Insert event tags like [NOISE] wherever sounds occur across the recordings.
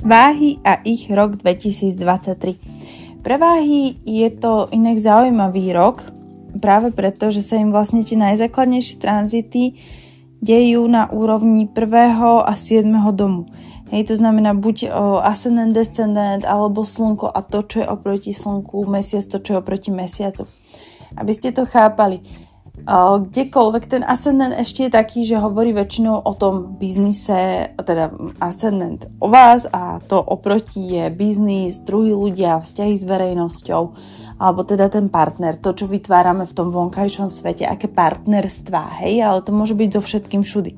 Váhy a ich rok 2023. Pre váhy je to inak zaujímavý rok, práve preto, že sa im vlastne tie najzákladnejšie tranzity dejú na úrovni 1. a 7. domu. Hej, to znamená buď ascendent, descendent, alebo slnko a to, čo je oproti slnku, mesiac, to, čo je oproti mesiacu. Aby ste to chápali, kdekoľvek ten ascendent ešte je taký, že hovorí väčšinou o tom biznise, teda ascendent o vás a to oproti je biznis, druhí ľudia, vzťahy s verejnosťou, alebo teda ten partner, to, čo vytvárame v tom vonkajšom svete, aké partnerstvá, hej, ale to môže byť so všetkým všudy.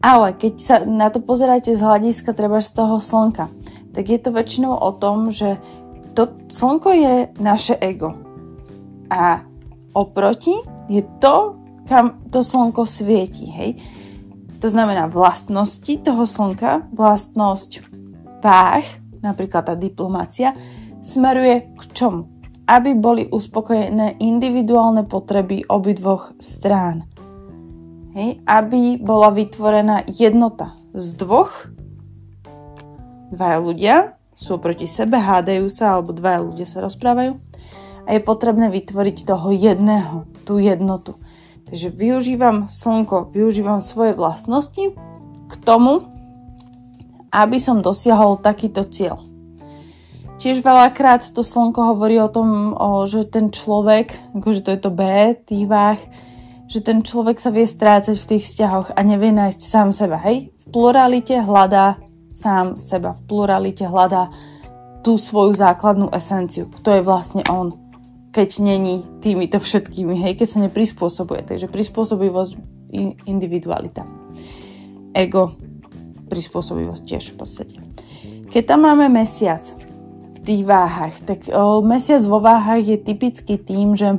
Ale keď sa na to pozeráte z hľadiska treba z toho slnka, tak je to väčšinou o tom, že to slnko je naše ego. A oproti je to, kam to slnko svieti. Hej? To znamená vlastnosti toho slnka, vlastnosť váh, napríklad tá diplomácia, smeruje k čomu? Aby boli uspokojené individuálne potreby obidvoch strán. Hej? Aby bola vytvorená jednota z dvoch, dvaja ľudia sú proti sebe, hádajú sa, alebo dvaja ľudia sa rozprávajú a je potrebné vytvoriť toho jedného, tú jednotu. Takže využívam slnko, využívam svoje vlastnosti k tomu, aby som dosiahol takýto cieľ. Tiež veľakrát to slnko hovorí o tom, o, že ten človek, akože to je to B tých váh, že ten človek sa vie strácať v tých vzťahoch a nevie nájsť sám seba. Hej? V pluralite hľadá sám seba, v pluralite hľadá tú svoju základnú esenciu, kto je vlastne on keď není týmito všetkými, hej, keď sa neprispôsobuje. Takže prispôsobivosť, individualita. Ego, prispôsobivosť tiež v podstate. Keď tam máme mesiac v tých váhach, tak o, mesiac vo váhach je typicky tým, že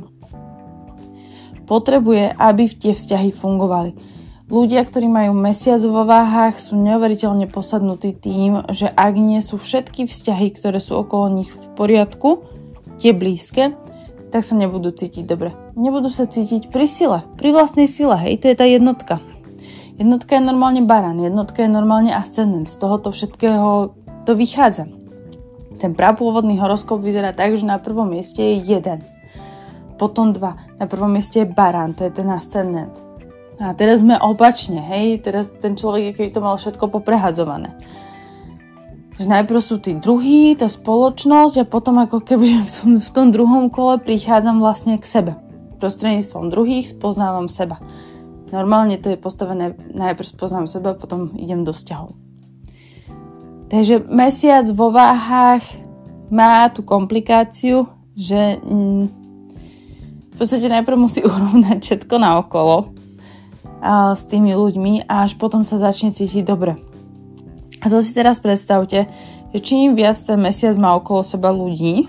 potrebuje, aby tie vzťahy fungovali. Ľudia, ktorí majú mesiac vo váhach, sú neuveriteľne posadnutí tým, že ak nie sú všetky vzťahy, ktoré sú okolo nich v poriadku, tie blízke, tak sa nebudú cítiť dobre. Nebudú sa cítiť pri sile, pri vlastnej sile, hej, to je tá jednotka. Jednotka je normálne baran, jednotka je normálne ascendent, z tohoto všetkého to vychádza. Ten prapôvodný horoskop vyzerá tak, že na prvom mieste je jeden, potom dva. Na prvom mieste je barán, to je ten ascendent. A teraz sme opačne, hej, teraz ten človek, keď to mal všetko poprehadzované že najprv sú tí druhí, tá spoločnosť a potom ako keby [LAUGHS] v tom, v tom druhom kole prichádzam vlastne k sebe. Prostredníctvom druhých spoznávam seba. Normálne to je postavené, najprv spoznám seba, potom idem do vzťahov. Takže mesiac vo váhach má tú komplikáciu, že mm, v podstate najprv musí [LAUGHS] urovnať všetko naokolo a, s tými ľuďmi a až potom sa začne cítiť dobre a to si teraz predstavte, že čím viac ten mesiac má okolo seba ľudí,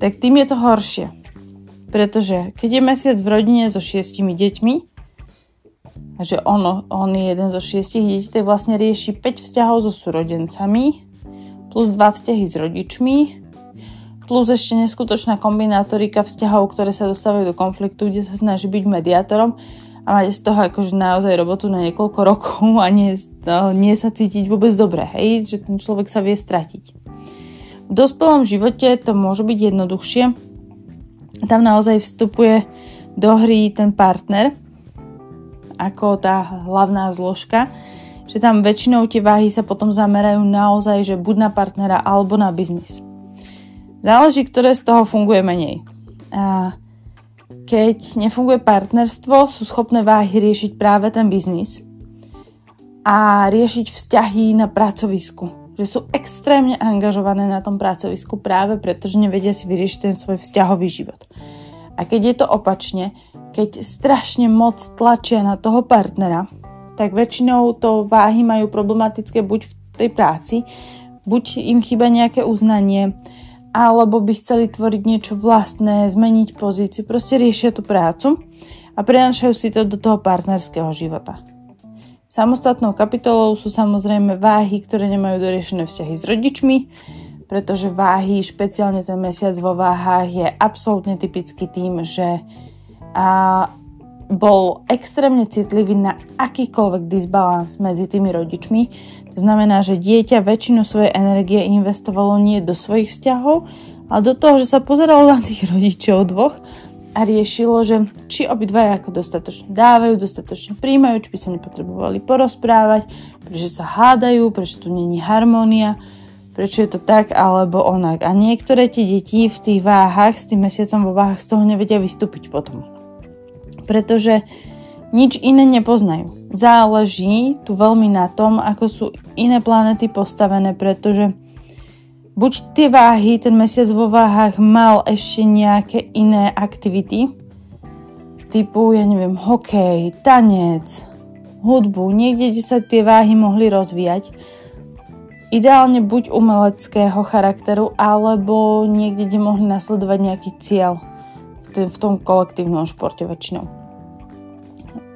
tak tým je to horšie. Pretože keď je mesiac v rodine so šiestimi deťmi, a že ono, on je jeden zo šiestich detí, tak vlastne rieši 5 vzťahov so súrodencami, plus 2 vzťahy s rodičmi, plus ešte neskutočná kombinátorika vzťahov, ktoré sa dostávajú do konfliktu, kde sa snaží byť mediátorom a máte z toho akože naozaj robotu na niekoľko rokov a nie, nie sa cítiť vôbec dobre, hej, že ten človek sa vie stratiť. V dospelom živote to môže byť jednoduchšie. Tam naozaj vstupuje do hry ten partner ako tá hlavná zložka, že tam väčšinou tie váhy sa potom zamerajú naozaj, že buď na partnera alebo na biznis. Záleží, ktoré z toho funguje menej. A keď nefunguje partnerstvo, sú schopné váhy riešiť práve ten biznis a riešiť vzťahy na pracovisku. Že sú extrémne angažované na tom pracovisku práve preto, že nevedia si vyriešiť ten svoj vzťahový život. A keď je to opačne, keď strašne moc tlačia na toho partnera, tak väčšinou to váhy majú problematické buď v tej práci, buď im chýba nejaké uznanie, alebo by chceli tvoriť niečo vlastné, zmeniť pozíciu, proste riešia tú prácu a prenášajú si to do toho partnerského života. Samostatnou kapitolou sú samozrejme váhy, ktoré nemajú doriešené vzťahy s rodičmi, pretože váhy, špeciálne ten mesiac vo váhách je absolútne typický tým, že a bol extrémne citlivý na akýkoľvek disbalans medzi tými rodičmi. To znamená, že dieťa väčšinu svojej energie investovalo nie do svojich vzťahov, ale do toho, že sa pozeralo na tých rodičov dvoch a riešilo, že či obidvaja ako dostatočne dávajú, dostatočne príjmajú, či by sa nepotrebovali porozprávať, prečo sa hádajú, prečo tu není harmónia, prečo je to tak alebo onak. A niektoré tie deti v tých váhach, s tým mesiacom vo váhach z toho nevedia vystúpiť potom. Pretože nič iné nepoznajú. Záleží tu veľmi na tom, ako sú iné planety postavené, pretože buď tie váhy, ten mesiac vo váhach mal ešte nejaké iné aktivity, typu, ja neviem, hokej, tanec, hudbu, niekde, kde sa tie váhy mohli rozvíjať. Ideálne buď umeleckého charakteru, alebo niekde, kde mohli nasledovať nejaký cieľ v tom kolektívnom športe väčšinou.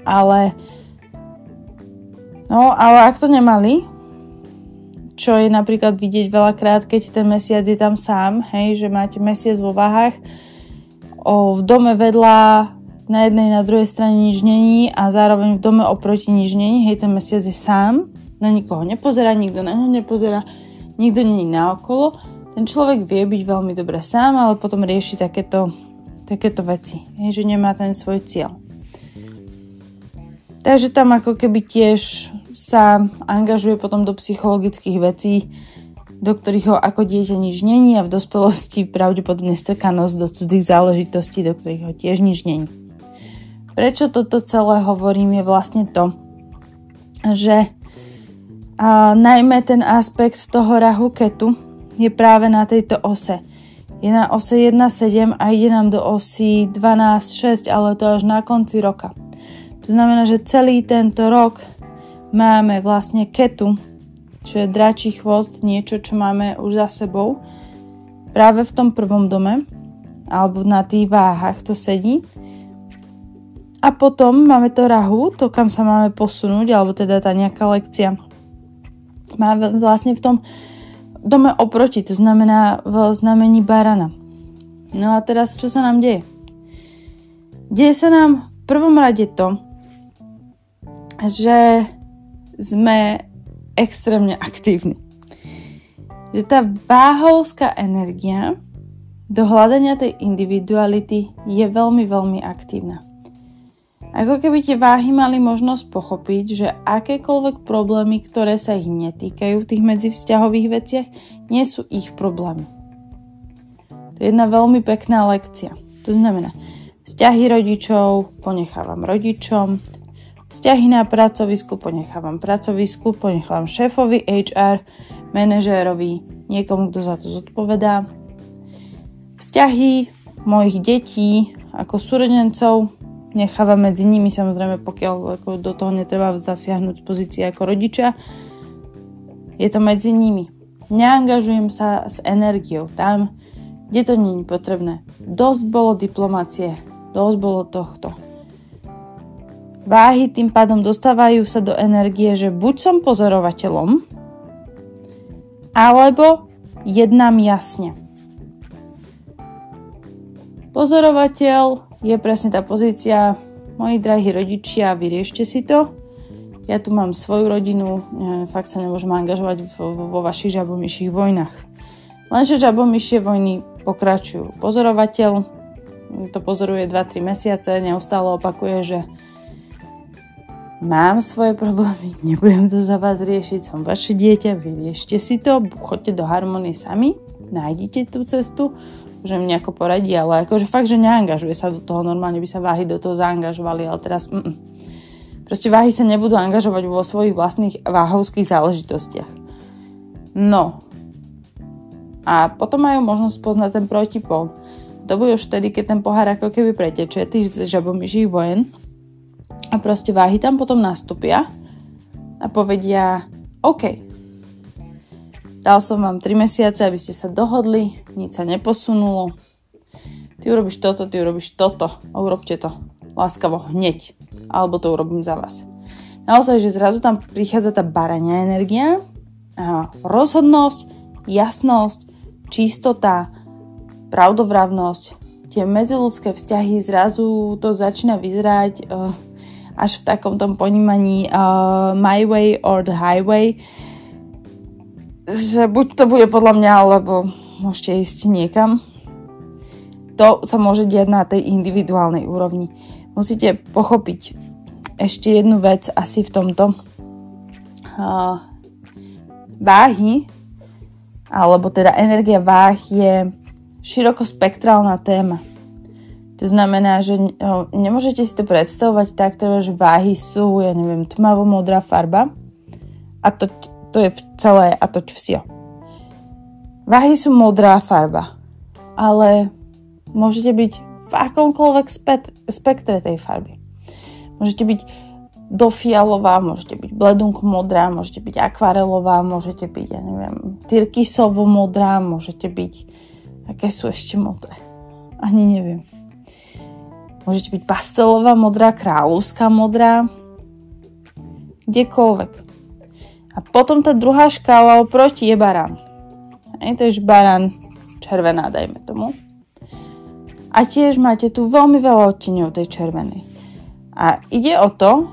Ale no, ale ak to nemali, čo je napríklad vidieť veľakrát, keď ten mesiac je tam sám, hej, že máte mesiac vo váhach, o, v dome vedľa na jednej, na druhej strane nič není a zároveň v dome oproti nič není, hej, ten mesiac je sám, na nikoho nepozerá, nikto na ňo nepozerá, nikto není naokolo, ten človek vie byť veľmi dobre sám, ale potom rieši takéto, takéto veci, hej, že nemá ten svoj cieľ. Takže tam ako keby tiež sa angažuje potom do psychologických vecí, do ktorých ho ako dieťa nič není a v dospelosti pravdepodobne strká nos do cudzích záležitostí, do ktorých ho tiež nič není. Prečo toto celé hovorím je vlastne to, že a najmä ten aspekt toho rahu ketu je práve na tejto ose. Je na ose 1.7 a ide nám do osy 12.6, ale to až na konci roka. To znamená, že celý tento rok máme vlastne ketu, čo je dračí chvost, niečo, čo máme už za sebou. Práve v tom prvom dome, alebo na tých váhach to sedí. A potom máme to rahu, to kam sa máme posunúť, alebo teda tá nejaká lekcia. Má vlastne v tom dome oproti, to znamená v znamení barana. No a teraz čo sa nám deje? Deje sa nám v prvom rade to, že sme extrémne aktívni. Že tá váhovská energia do hľadania tej individuality je veľmi, veľmi aktívna. Ako keby tie váhy mali možnosť pochopiť, že akékoľvek problémy, ktoré sa ich netýkajú v tých medzivzťahových veciach, nie sú ich problémy. To je jedna veľmi pekná lekcia. To znamená, vzťahy rodičov ponechávam rodičom, Vzťahy na pracovisku ponechávam pracovisku, ponechávam šéfovi HR, manažérovi, niekomu, kto za to zodpovedá. Vzťahy mojich detí ako súrodencov nechávam medzi nimi, samozrejme pokiaľ ako do toho netreba zasiahnuť z pozície ako rodičia. Je to medzi nimi. Neangažujem sa s energiou tam, kde to nie je potrebné. Dosť bolo diplomácie, dosť bolo tohto Váhy tým pádom dostávajú sa do energie, že buď som pozorovateľom, alebo jednám jasne. Pozorovateľ je presne tá pozícia, moji drahí rodičia, vyriešte si to. Ja tu mám svoju rodinu, fakt sa nemôžem angažovať vo, vo vašich žabomyších vojnách. Lenže žabomyšie vojny pokračujú. Pozorovateľ to pozoruje 2-3 mesiace, neustále opakuje, že mám svoje problémy, [LAUGHS] nebudem to za vás riešiť, som vaše dieťa, vyriešte si to, choďte do harmonie sami, nájdite tú cestu, že mi nejako poradí, ale akože fakt, že neangažuje sa do toho, normálne by sa váhy do toho zaangažovali, ale teraz mm, proste váhy sa nebudú angažovať vo svojich vlastných váhovských záležitostiach. No. A potom majú možnosť poznať ten protipol. To bude už vtedy, keď ten pohár ako keby pretečie tých žabomyších vojen, a proste váhy tam potom nastúpia a povedia OK, dal som vám 3 mesiace, aby ste sa dohodli, nič sa neposunulo, ty urobíš toto, ty urobíš toto urobte to láskavo hneď, alebo to urobím za vás. Naozaj, že zrazu tam prichádza tá barania energia, a rozhodnosť, jasnosť, čistota, pravdovravnosť, tie medziludské vzťahy zrazu to začína vyzerať uh, až v takom tom ponímaní uh, my way or the highway, že buď to bude podľa mňa, alebo môžete ísť niekam. To sa môže diať na tej individuálnej úrovni. Musíte pochopiť ešte jednu vec asi v tomto. Uh, váhy, alebo teda energia váh je širokospektrálna téma. To znamená, že nemôžete si to predstavovať tak, teda, že váhy sú, ja neviem, tmavo-modrá farba a to, to je celé a to vsio. Váhy sú modrá farba, ale môžete byť v akomkoľvek spektre tej farby. Môžete byť dofialová, môžete byť bledunko modrá, môžete byť akvarelová, môžete byť, ja neviem, tyrkisovo modrá, môžete byť, aké sú ešte modré. Ani neviem. Môžete byť pastelová modrá, kráľovská modrá, kdekoľvek. A potom tá druhá škála oproti je barán. Hej, to je barán červená, dajme tomu. A tiež máte tu veľmi veľa odtieňov tej červenej. A ide o to,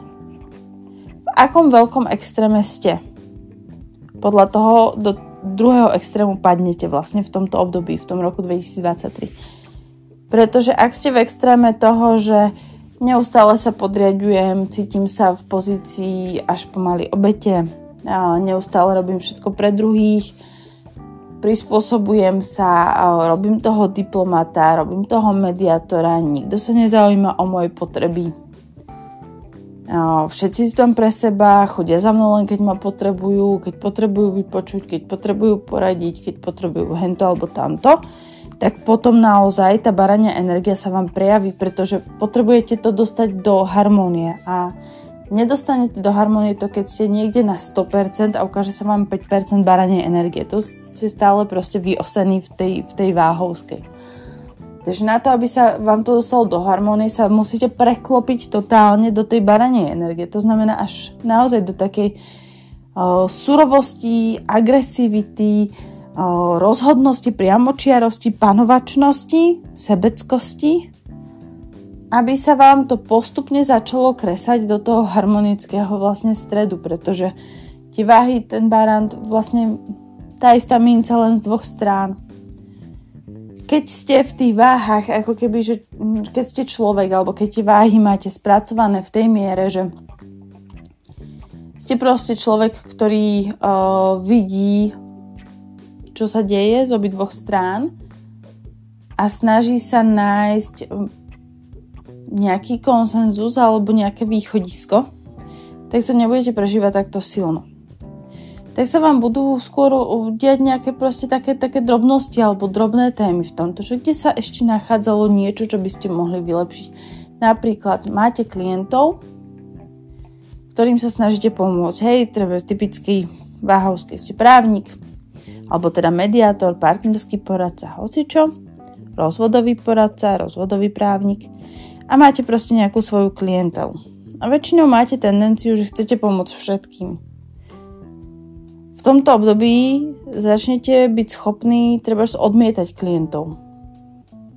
v akom veľkom extréme ste. Podľa toho do druhého extrému padnete vlastne v tomto období, v tom roku 2023. Pretože ak ste v extréme toho, že neustále sa podriadujem, cítim sa v pozícii až pomaly obete, neustále robím všetko pre druhých, prispôsobujem sa, robím toho diplomata, robím toho mediátora, nikto sa nezaujíma o moje potreby. Všetci sú tam pre seba, chodia za mnou len keď ma potrebujú, keď potrebujú vypočuť, keď potrebujú poradiť, keď potrebujú hento alebo tamto tak potom naozaj tá barania energia sa vám prejaví, pretože potrebujete to dostať do harmónie a nedostanete do harmónie to, keď ste niekde na 100% a ukáže sa vám 5% baranie energie. To ste stále proste vyosení v tej, v tej váhovskej. Takže na to, aby sa vám to dostalo do harmónie, sa musíte preklopiť totálne do tej baranie energie. To znamená až naozaj do takej uh, surovosti, agresivity, rozhodnosti, priamočiarosti, panovačnosti, sebeckosti, aby sa vám to postupne začalo kresať do toho harmonického vlastne stredu, pretože tie váhy, ten barant, vlastne tá istá minca len z dvoch strán. Keď ste v tých váhach, ako keby, že keď ste človek, alebo keď tie váhy máte spracované v tej miere, že ste proste človek, ktorý uh, vidí čo sa deje z obidvoch strán a snaží sa nájsť um, nejaký konsenzus alebo nejaké východisko, tak to nebudete prežívať takto silno. Tak sa vám budú skôr diať nejaké proste také, také drobnosti alebo drobné témy v tomto, že kde sa ešte nachádzalo niečo, čo by ste mohli vylepšiť. Napríklad máte klientov, ktorým sa snažíte pomôcť. Hej, treba typický váhovský ste právnik, alebo teda mediátor, partnerský poradca, hocičo, rozvodový poradca, rozvodový právnik a máte proste nejakú svoju klientelu. A väčšinou máte tendenciu, že chcete pomôcť všetkým. V tomto období začnete byť schopní treba odmietať klientov.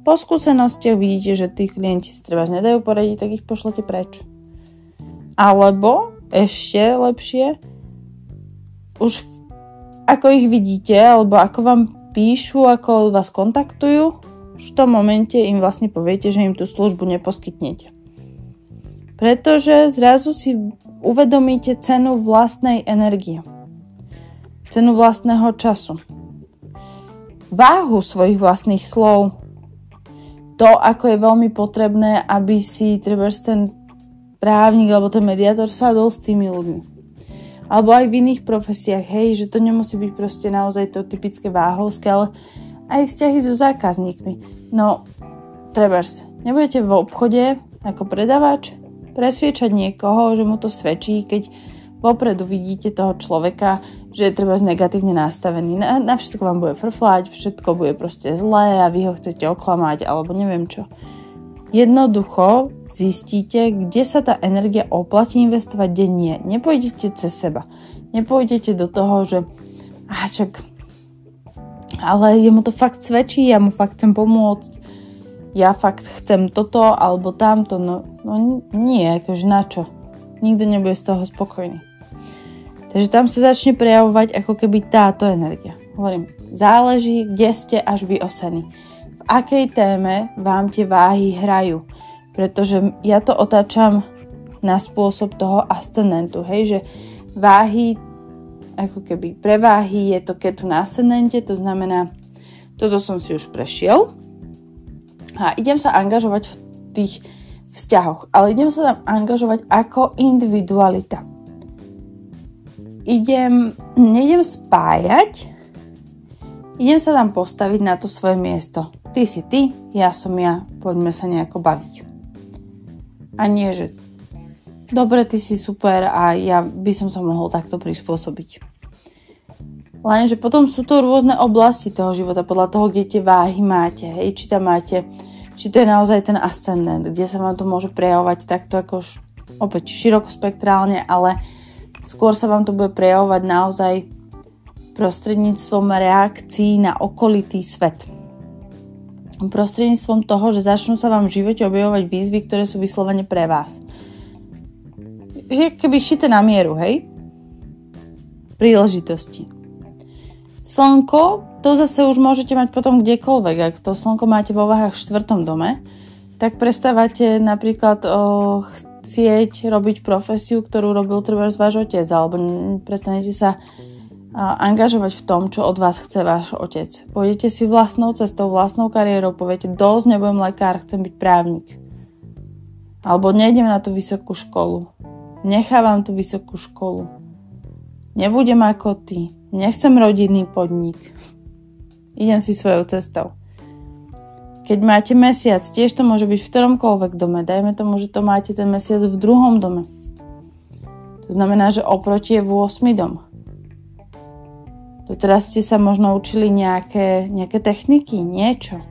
Po skúsenostiach vidíte, že tí klienti si treba nedajú poradiť, tak ich pošlete preč. Alebo ešte lepšie, už v ako ich vidíte, alebo ako vám píšu, ako vás kontaktujú, v tom momente im vlastne poviete, že im tú službu neposkytnete. Pretože zrazu si uvedomíte cenu vlastnej energie. Cenu vlastného času. Váhu svojich vlastných slov. To, ako je veľmi potrebné, aby si treba ten právnik alebo ten mediátor sadol s tými ľuďmi alebo aj v iných profesiách, hej, že to nemusí byť proste naozaj to typické váhovské, ale aj vzťahy so zákazníkmi. No, trebárs, nebudete v obchode ako predavač presviečať niekoho, že mu to svedčí, keď vopredu vidíte toho človeka, že je treba negatívne nastavený. Na, na všetko vám bude frflať, všetko bude proste zlé a vy ho chcete oklamať alebo neviem čo. Jednoducho zistíte, kde sa tá energia oplatí investovať denne. Nepôjdete cez seba. Nepôjdete do toho, že a čak, ale jemu to fakt svedčí, ja mu fakt chcem pomôcť. ja fakt chcem toto alebo tamto, no, no nie, akože na čo? Nikto nebude z toho spokojný. Takže tam sa začne prejavovať ako keby táto energia. Hovorím, záleží, kde ste až vy osení. Akej téme vám tie váhy hrajú. Pretože ja to otáčam na spôsob toho ascendentu, hej, že váhy, ako keby pre váhy je to ketu na ascendente, to znamená, toto som si už prešiel, a idem sa angažovať v tých vzťahoch, ale idem sa tam angažovať ako individualita. Idem, nejdem spájať, idem sa tam postaviť na to svoje miesto. Ty si ty, ja som ja, poďme sa nejako baviť. A nie, že dobre, ty si super a ja by som sa mohol takto prispôsobiť. Lenže potom sú to rôzne oblasti toho života, podľa toho, kde tie váhy máte. Hej, či tam máte, či to je naozaj ten ascendent, kde sa vám to môže prejavovať takto ako opäť širokospektrálne, ale skôr sa vám to bude prejavovať naozaj prostredníctvom reakcií na okolitý svet. Prostredníctvom toho, že začnú sa vám v živote objavovať výzvy, ktoré sú vyslovene pre vás. Že keby šite na mieru, hej? Príležitosti. Slnko, to zase už môžete mať potom kdekoľvek. Ak to slnko máte vo váhach v štvrtom dome, tak prestávate napríklad o, chcieť robiť profesiu, ktorú robil treba váš otec, alebo prestanete sa angažovať v tom, čo od vás chce váš otec. Pôjdete si vlastnou cestou, vlastnou kariérou, poviete, dosť, nebudem lekár, chcem byť právnik. Alebo nejdem na tú vysokú školu. Nechávam tú vysokú školu. Nebudem ako ty. Nechcem rodinný podnik. Idem si svojou cestou. Keď máte mesiac, tiež to môže byť v ktoromkoľvek dome. Dajme tomu, že to máte ten mesiac v druhom dome. To znamená, že oproti je v 8 dom. To teraz ste sa možno učili nejaké, nejaké techniky, niečo.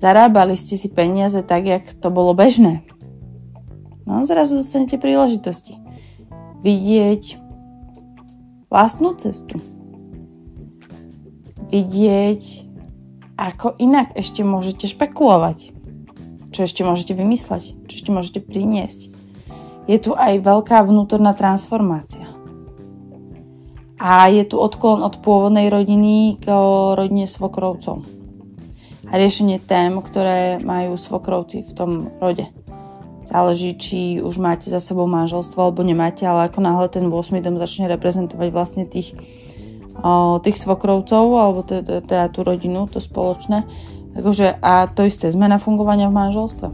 Zarábali ste si peniaze tak, jak to bolo bežné. No zrazu dostanete príležitosti. Vidieť vlastnú cestu. Vidieť, ako inak ešte môžete špekulovať. Čo ešte môžete vymysleť, čo ešte môžete priniesť. Je tu aj veľká vnútorná transformácia. A je tu odklon od pôvodnej rodiny k rodine svokrovcov. A riešenie tém, ktoré majú svokrovci v tom rode. Záleží, či už máte za sebou manželstvo alebo nemáte, ale ako náhle ten 8. dom začne reprezentovať vlastne tých, tých svokrovcov alebo teda, teda tú rodinu, to spoločné, takže a to isté, zmena fungovania v manželstve.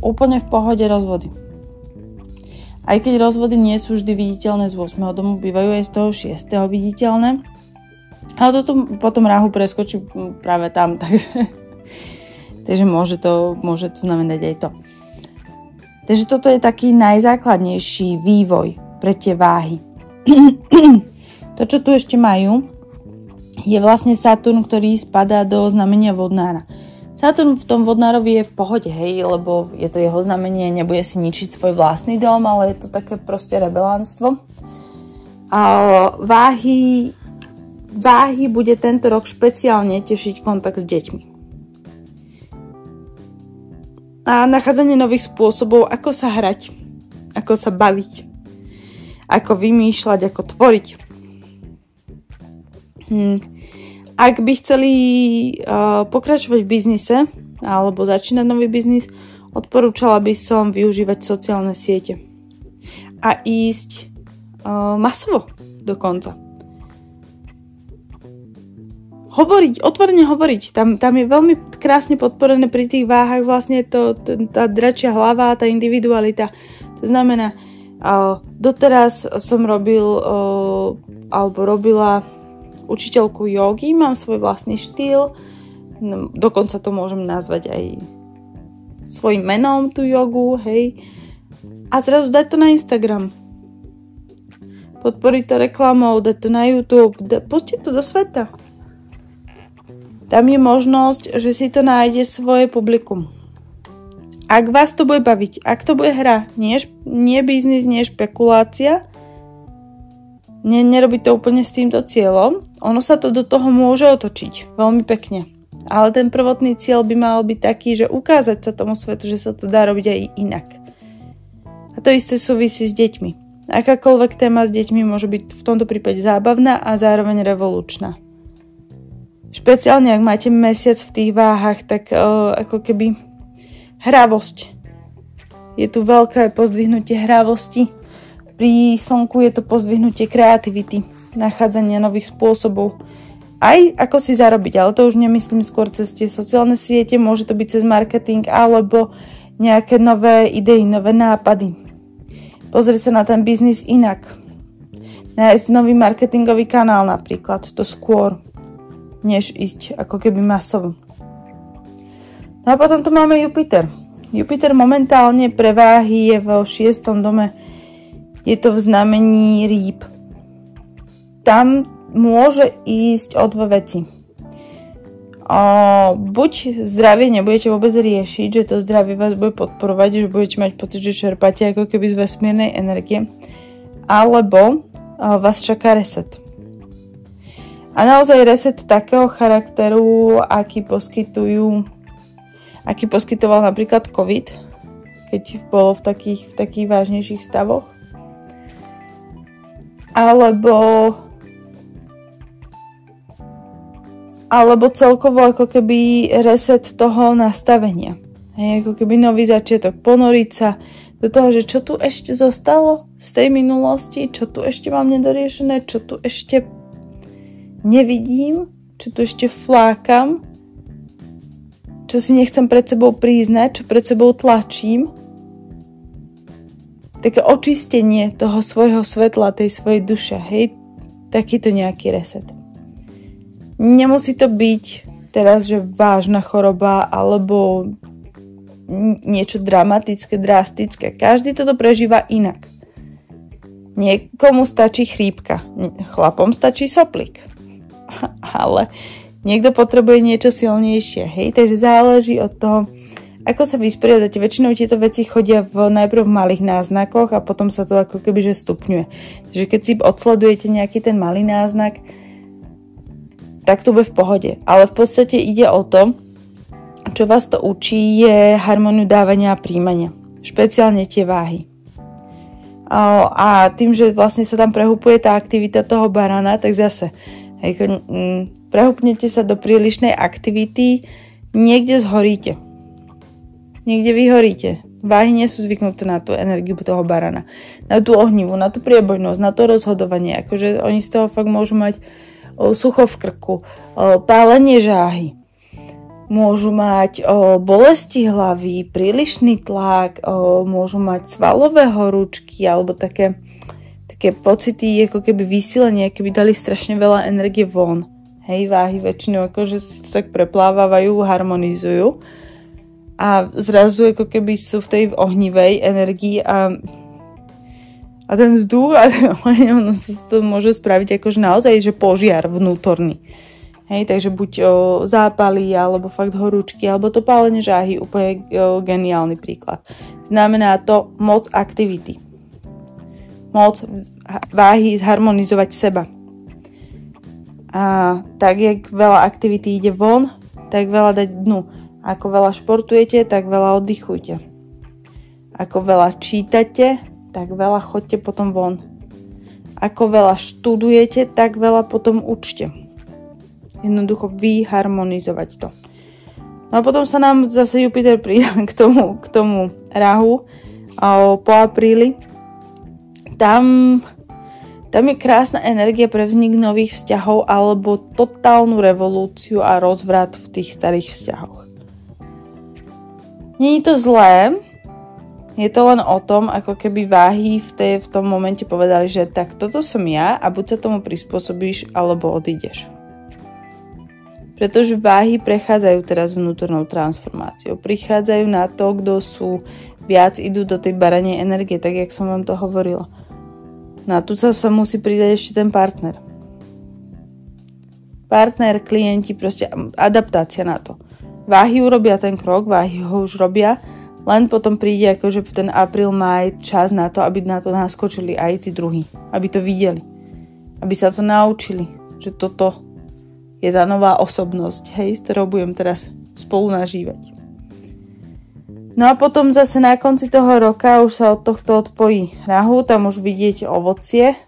Úplne v pohode rozvody. Aj keď rozvody nie sú vždy viditeľné z 8. domu, bývajú aj z toho 6. viditeľné. Ale toto potom ráhu preskočí práve tam, [LAUGHS] takže, takže môže, to, môže to znamenať aj to. Takže toto je taký najzákladnejší vývoj pre tie váhy. [CLEARS THROAT] to, čo tu ešte majú, je vlastne Saturn, ktorý spadá do znamenia vodnára. Saturn v tom vodnárovi je v pohode, hej, lebo je to jeho znamenie, nebude si ničiť svoj vlastný dom, ale je to také proste rebelánstvo. A váhy, váhy bude tento rok špeciálne tešiť kontakt s deťmi a nachádzanie nových spôsobov, ako sa hrať, ako sa baviť, ako vymýšľať, ako tvoriť. Hm. Ak by chceli uh, pokračovať v biznise alebo začínať nový biznis, odporúčala by som využívať sociálne siete a ísť uh, masovo dokonca hovoriť, otvorene hovoriť. Tam, tam je veľmi krásne podporené pri tých váhach vlastne to, to, tá dračia hlava, tá individualita. To znamená, uh, doteraz som robil uh, alebo robila učiteľku jogy, mám svoj vlastný štýl, no, dokonca to môžem nazvať aj svojim menom tú jogu, hej. A zrazu dať to na Instagram. Podporiť to reklamou, dať to na YouTube, da, pustiť to do sveta tam je možnosť, že si to nájde svoje publikum. Ak vás to bude baviť, ak to bude hra, nie, nie biznis, nie špekulácia, ne, nerobí to úplne s týmto cieľom, ono sa to do toho môže otočiť veľmi pekne. Ale ten prvotný cieľ by mal byť taký, že ukázať sa tomu svetu, že sa to dá robiť aj inak. A to isté súvisí s deťmi. Akákoľvek téma s deťmi môže byť v tomto prípade zábavná a zároveň revolučná. Špeciálne ak máte mesiac v tých váhach, tak uh, ako keby hravosť. Je tu veľké pozdvihnutie hravosti. Pri slnku je to pozdvihnutie kreativity, nachádzania nových spôsobov, aj ako si zarobiť, ale to už nemyslím skôr cez tie sociálne siete, môže to byť cez marketing alebo nejaké nové idei, nové nápady. Pozrieť sa na ten biznis inak. Nájsť nový marketingový kanál napríklad, to skôr, než ísť ako keby masovo. No a potom tu máme Jupiter. Jupiter momentálne pre je v šiestom dome. Je to v znamení rýb. Tam môže ísť o dve veci. O, buď zdravie nebudete vôbec riešiť, že to zdravie vás bude podporovať, že budete mať pocit, že čerpáte ako keby z vesmírnej energie, alebo o, vás čaká reset. A naozaj reset takého charakteru, aký poskytujú, aký poskytoval napríklad COVID, keď bolo v takých, v takých vážnejších stavoch. Alebo alebo celkovo ako keby reset toho nastavenia. Hej, ako keby nový začiatok, ponoriť sa do toho, že čo tu ešte zostalo z tej minulosti, čo tu ešte mám nedoriešené, čo tu ešte nevidím, čo tu ešte flákam, čo si nechcem pred sebou priznať, čo pred sebou tlačím. Také očistenie toho svojho svetla, tej svojej duše, hej, takýto nejaký reset. Nemusí to byť teraz, že vážna choroba alebo niečo dramatické, drastické. Každý toto prežíva inak. Niekomu stačí chrípka, chlapom stačí soplík. [LAUGHS] Ale niekto potrebuje niečo silnejšie, hej? Takže záleží od toho, ako sa vysporiadate. Väčšinou tieto veci chodia v, najprv v malých náznakoch a potom sa to ako keby že stupňuje. Takže keď si odsledujete nejaký ten malý náznak, tak to bude v pohode. Ale v podstate ide o to, čo vás to učí, je harmóniu dávania a príjmania. Špeciálne tie váhy. A tým, že vlastne sa tam prehupuje tá aktivita toho barana, tak zase prehupnete sa do prílišnej aktivity, niekde zhoríte. Niekde vyhoríte. Váhy nie sú zvyknuté na tú energiu toho barana. Na tú ohnivu, na tú priebojnosť, na to rozhodovanie. Akože oni z toho fakt môžu mať sucho v krku, pálenie žáhy. Môžu mať bolesti hlavy, prílišný tlak, môžu mať svalové horúčky alebo také, také pocity, ako keby vysilenie, keby dali strašne veľa energie von. Hej, váhy väčšinou akože si to tak preplávajú, harmonizujú a zrazu ako keby sú v tej ohnivej energii a a ten vzduch, a [LAUGHS] ono sa to môže spraviť akože naozaj, že požiar vnútorný. Hej, takže buď o, zápaly, alebo fakt horúčky, alebo to pálenie žáhy, úplne o, geniálny príklad. Znamená to moc aktivity. Moc váhy zharmonizovať seba. A tak, jak veľa aktivity ide von, tak veľa dať dnu. Ako veľa športujete, tak veľa oddychujte. Ako veľa čítate, tak veľa chodte potom von. Ako veľa študujete, tak veľa potom učte. Jednoducho vyharmonizovať to. No a potom sa nám zase Jupiter príde [LAUGHS] k tomu, k tomu rahu po apríli. Tam, tam je krásna energia pre vznik nových vzťahov alebo totálnu revolúciu a rozvrat v tých starých vzťahoch. Není to zlé, je to len o tom, ako keby váhy v, tej, v tom momente povedali, že tak toto som ja a buď sa tomu prispôsobíš, alebo odídeš. Pretože váhy prechádzajú teraz vnútornou transformáciou. Prichádzajú na to, kto sú viac idú do tej baranej energie, tak jak som vám to hovorila. Na tu sa, sa musí pridať ešte ten partner. Partner, klienti, proste adaptácia na to. Váhy urobia ten krok, váhy ho už robia, len potom príde akože ten apríl, maj čas na to, aby na to naskočili aj tí druhí. Aby to videli. Aby sa to naučili, že toto je tá nová osobnosť, hej, s ktorou budem teraz spolu nažívať. No a potom zase na konci toho roka už sa od tohto odpojí rahu, tam už vidieť ovocie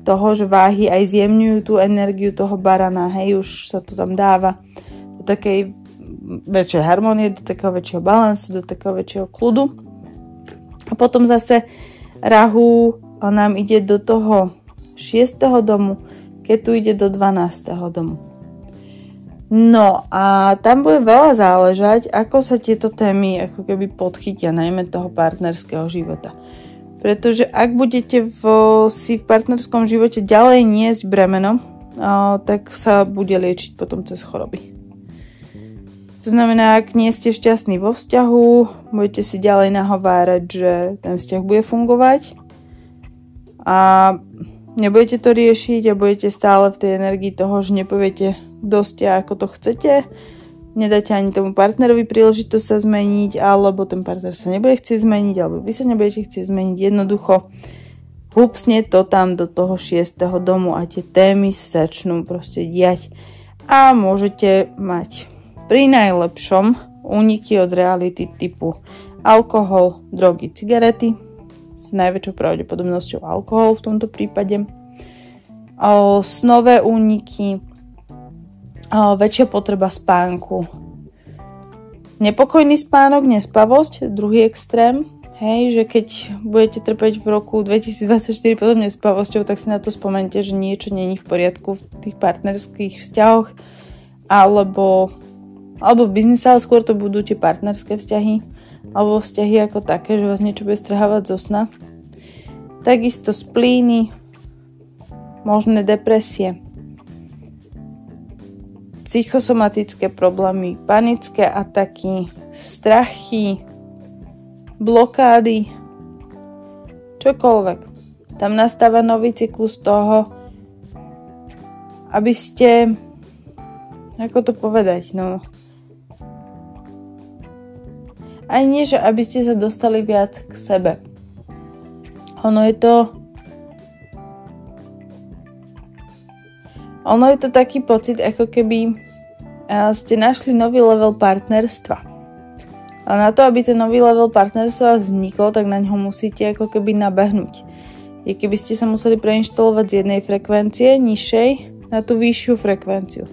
toho, že váhy aj zjemňujú tú energiu toho barana, hej, už sa to tam dáva do takej väčšej harmonie, do takého väčšieho balansu, do takého väčšieho kľudu. A potom zase rahu nám ide do toho 6. domu, keď tu ide do 12. domu. No a tam bude veľa záležať, ako sa tieto témy ako keby podchytia, najmä toho partnerského života. Pretože ak budete v, si v partnerskom živote ďalej niesť bremeno, tak sa bude liečiť potom cez choroby. To znamená, ak nie ste šťastní vo vzťahu, budete si ďalej nahovárať, že ten vzťah bude fungovať a nebudete to riešiť a budete stále v tej energii toho, že nepoviete dosť ako to chcete, nedáte ani tomu partnerovi príležitosť sa zmeniť, alebo ten partner sa nebude chcieť zmeniť, alebo vy sa nebudete chcieť zmeniť. Jednoducho hupsne to tam do toho šiestého domu a tie témy sa začnú proste diať a môžete mať pri najlepšom úniky od reality typu alkohol, drogy, cigarety, s najväčšou pravdepodobnosťou alkohol v tomto prípade, snové úniky, väčšia potreba spánku. Nepokojný spánok, nespavosť, druhý extrém, hej, že keď budete trpeť v roku 2024 potom nespavosťou, tak si na to spomente, že niečo není v poriadku v tých partnerských vzťahoch, alebo, alebo v biznise, ale skôr to budú tie partnerské vzťahy, alebo vzťahy ako také, že vás niečo bude strhávať zo sna. Takisto splíny, možné depresie psychosomatické problémy, panické ataky, strachy, blokády, čokoľvek. Tam nastáva nový cyklus toho, aby ste, ako to povedať, no, aj nie, že aby ste sa dostali viac k sebe. Ono je to Ono je to taký pocit, ako keby ste našli nový level partnerstva. A na to, aby ten nový level partnerstva vznikol, tak na ňo musíte ako keby nabehnúť. Je keby ste sa museli preinštalovať z jednej frekvencie nižšej na tú vyššiu frekvenciu.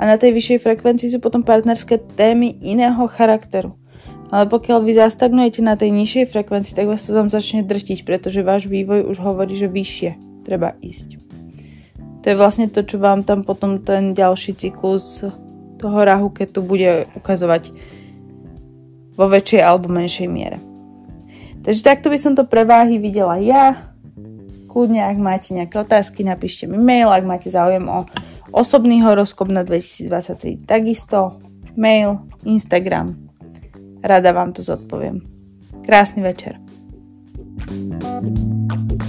A na tej vyššej frekvencii sú potom partnerské témy iného charakteru. Ale pokiaľ vy zastagnujete na tej nižšej frekvencii, tak vás to tam začne drtiť, pretože váš vývoj už hovorí, že vyššie treba ísť. To je vlastne to, čo vám tam potom ten ďalší cyklus toho rahu, keď tu bude ukazovať vo väčšej alebo menšej miere. Takže takto by som to pre váhy videla ja. Kľudne, ak máte nejaké otázky, napíšte mi mail, ak máte záujem o osobný horoskop na 2023, takisto mail, Instagram. Rada vám to zodpoviem. Krásny večer. thank you